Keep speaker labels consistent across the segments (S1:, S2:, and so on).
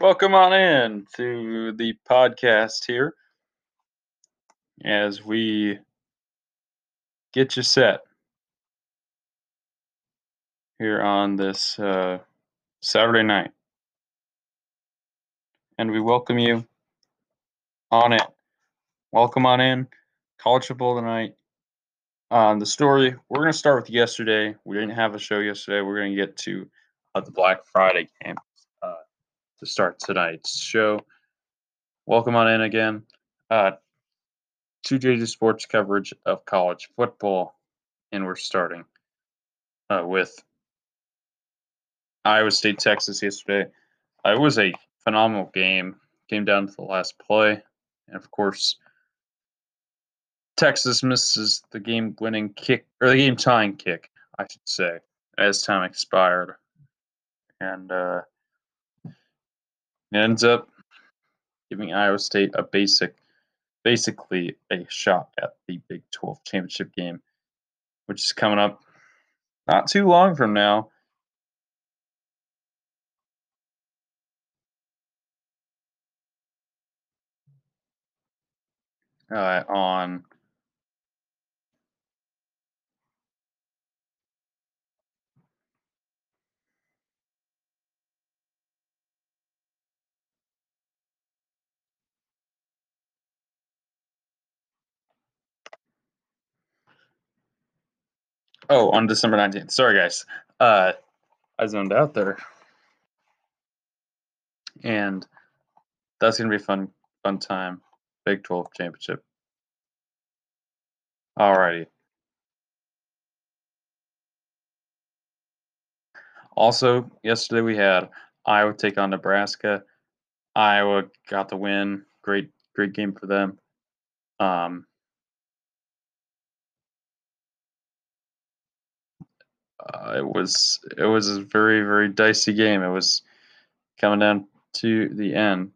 S1: Welcome on in to the podcast here as we get you set here on this uh, Saturday night. And we welcome you on it. Welcome on in. College football tonight. Um, the story, we're going to start with yesterday. We didn't have a show yesterday. We're going to get to uh, the Black Friday game to start tonight's show. Welcome on in again uh, to JJ Sports coverage of college football. And we're starting uh, with Iowa State, Texas yesterday. Uh, it was a phenomenal game. Came down to the last play. And of course, Texas misses the game winning kick, or the game tying kick, I should say, as time expired. And uh, ends up giving Iowa State a basic, basically a shot at the Big 12 championship game, which is coming up not too long from now. Uh, on Oh, on December 19th. Sorry, guys. Uh, I zoned out there. And that's going to be fun, fun time. Big 12 championship. Alrighty. Also, yesterday we had Iowa take on Nebraska. Iowa got the win. Great, great game for them. Um, uh, it was it was a very very dicey game. It was coming down to the end.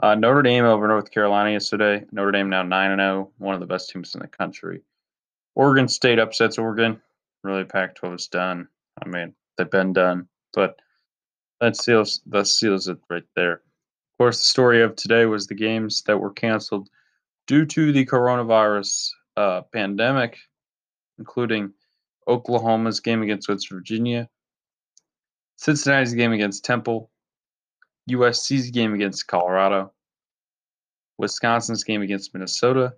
S1: Uh, Notre Dame over North Carolina yesterday. Notre Dame now nine and zero, one of the best teams in the country. Oregon State upsets Oregon. Really, Pac-12 is done. I mean, they've been done, but that seals that seals it right there. Of course, the story of today was the games that were canceled due to the coronavirus uh, pandemic, including Oklahoma's game against West Virginia, Cincinnati's game against Temple, USC's game against Colorado, Wisconsin's game against Minnesota,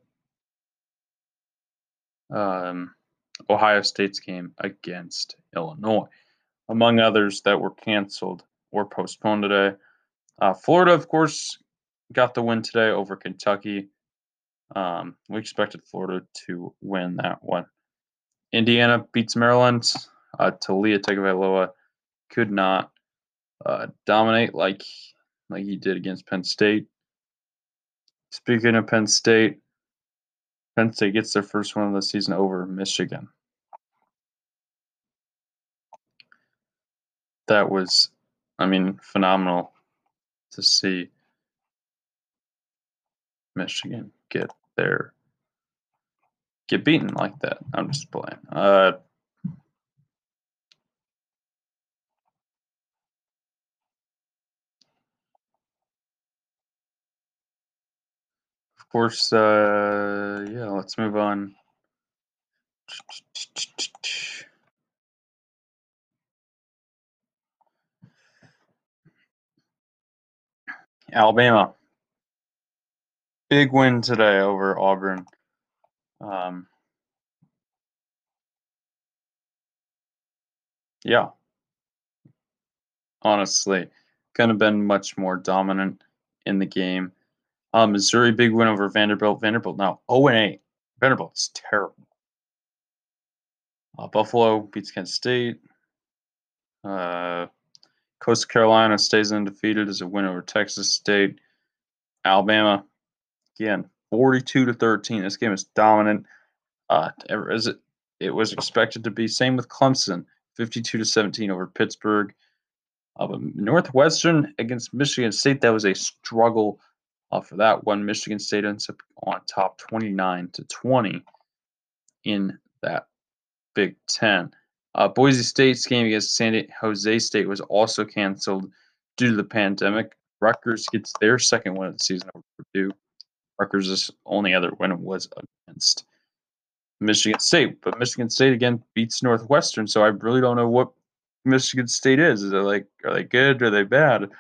S1: um, Ohio State's game against Illinois, among others that were canceled or postponed today. Uh, Florida, of course, got the win today over Kentucky. Um, we expected Florida to win that one. Indiana beats Maryland. Uh, Taulia Tagovailoa could not uh, dominate like like he did against Penn State. Speaking of Penn State, Penn State gets their first win of the season over Michigan. That was, I mean, phenomenal to see Michigan get their get beaten like that. I'm just playing. Uh, of course, uh, yeah, let's move on. Alabama. Big win today over Auburn. Um, yeah. Honestly, could have been much more dominant in the game. Um, Missouri big win over Vanderbilt. Vanderbilt now 0 8. Vanderbilt's terrible. Uh, Buffalo beats Kent State. Uh, Coastal Carolina stays undefeated as a win over Texas State. Alabama, again, 42 to 13. This game is dominant. Uh, as it, it was expected to be. Same with Clemson, 52 to 17 over Pittsburgh. Uh, but Northwestern against Michigan State, that was a struggle uh, for that one. Michigan State ends up on top 29 to 20 in that Big Ten. Uh, Boise State's game against San Jose State was also canceled due to the pandemic. Rutgers gets their second win of the season over Purdue. Rutgers' only other win was against Michigan State, but Michigan State again beats Northwestern, so I really don't know what Michigan State is. Is it like are they good? Are they bad?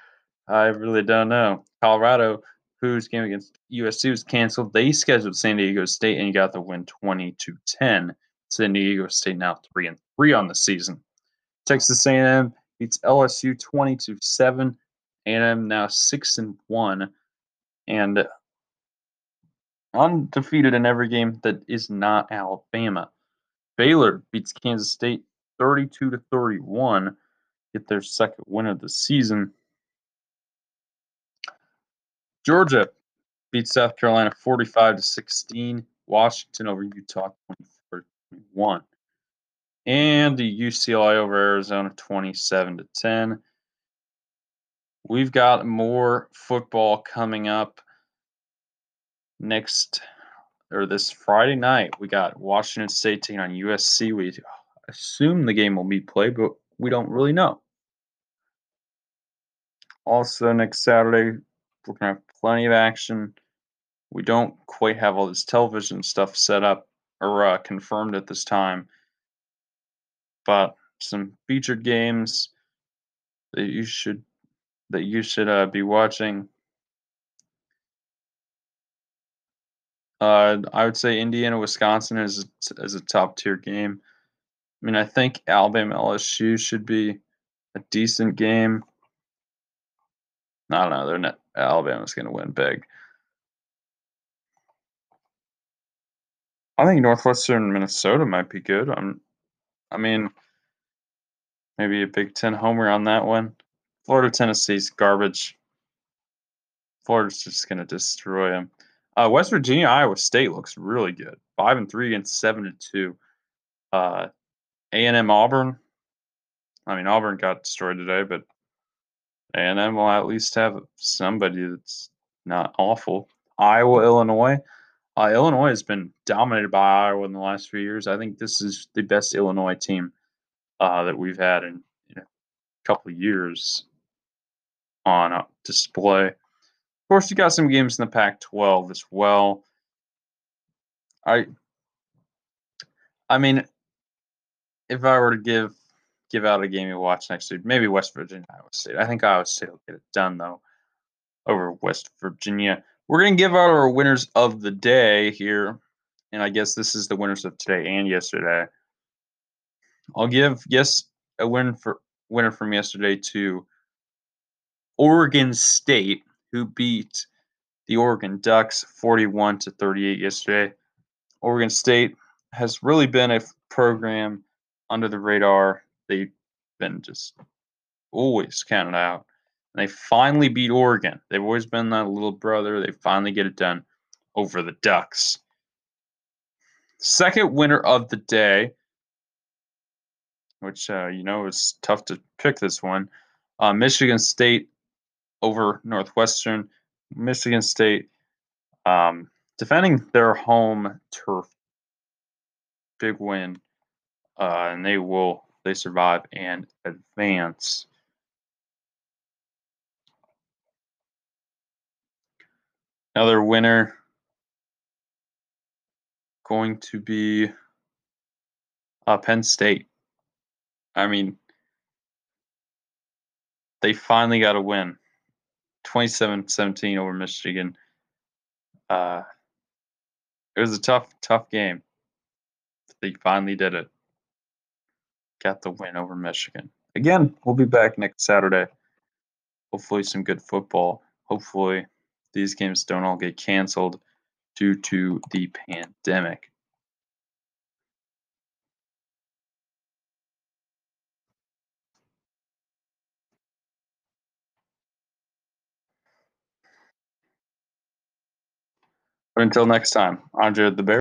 S1: I really don't know. Colorado, whose game against USC was canceled, they scheduled San Diego State and got the win twenty to ten. San Diego State now three and three on the season. Texas A&M beats LSU twenty to seven. A&M now six and one, and undefeated in every game that is not Alabama. Baylor beats Kansas State 32 to 31, get their second win of the season. Georgia beats South Carolina 45 to 16. Washington over Utah 24 to 21. And the UCLA over Arizona 27 to 10. We've got more football coming up next or this Friday night. We got Washington State taking on USC. We assume the game will be played, but we don't really know. Also, next Saturday, we're going to have plenty of action. We don't quite have all this television stuff set up or uh, confirmed at this time, but some featured games that you should that you should uh, be watching. Uh, I would say Indiana Wisconsin is is a top tier game. I mean, I think Alabama LSU should be a decent game. I don't know. They're not. Alabama's going to win big. I think Northwestern Minnesota might be good. I'm. I mean, maybe a Big Ten homer on that one. Florida Tennessee's garbage. Florida's just going to destroy them. Uh, West Virginia Iowa State looks really good. Five and three against seven and two. Uh, a&M Auburn. I mean, Auburn got destroyed today, but A&M will at least have somebody that's not awful. Iowa, Illinois. Uh, Illinois has been dominated by Iowa in the last few years. I think this is the best Illinois team uh, that we've had in, in, a couple of years on uh, display. Of course, you got some games in the Pac-12 as well. I, I mean, if I were to give give out a game to watch next week, maybe West Virginia, Iowa State. I think Iowa State will get it done though over West Virginia. We're gonna give out our winners of the day here, and I guess this is the winners of today and yesterday. I'll give yes a win for winner from yesterday to Oregon State, who beat the Oregon Ducks 41 to 38 yesterday. Oregon State has really been a program under the radar. They've been just always counted out. And they finally beat Oregon. They've always been that little brother. They finally get it done over the Ducks. Second winner of the day, which uh, you know it's tough to pick this one. Uh, Michigan State over Northwestern. Michigan State um, defending their home turf. Big win uh, and they will they survive and advance. Another winner going to be uh, Penn State. I mean, they finally got a win 27 17 over Michigan. Uh, it was a tough, tough game. They finally did it got the win over Michigan. Again, we'll be back next Saturday. Hopefully, some good football. Hopefully, these games don't all get canceled due to the pandemic. But until next time, I'm Jared the Bear.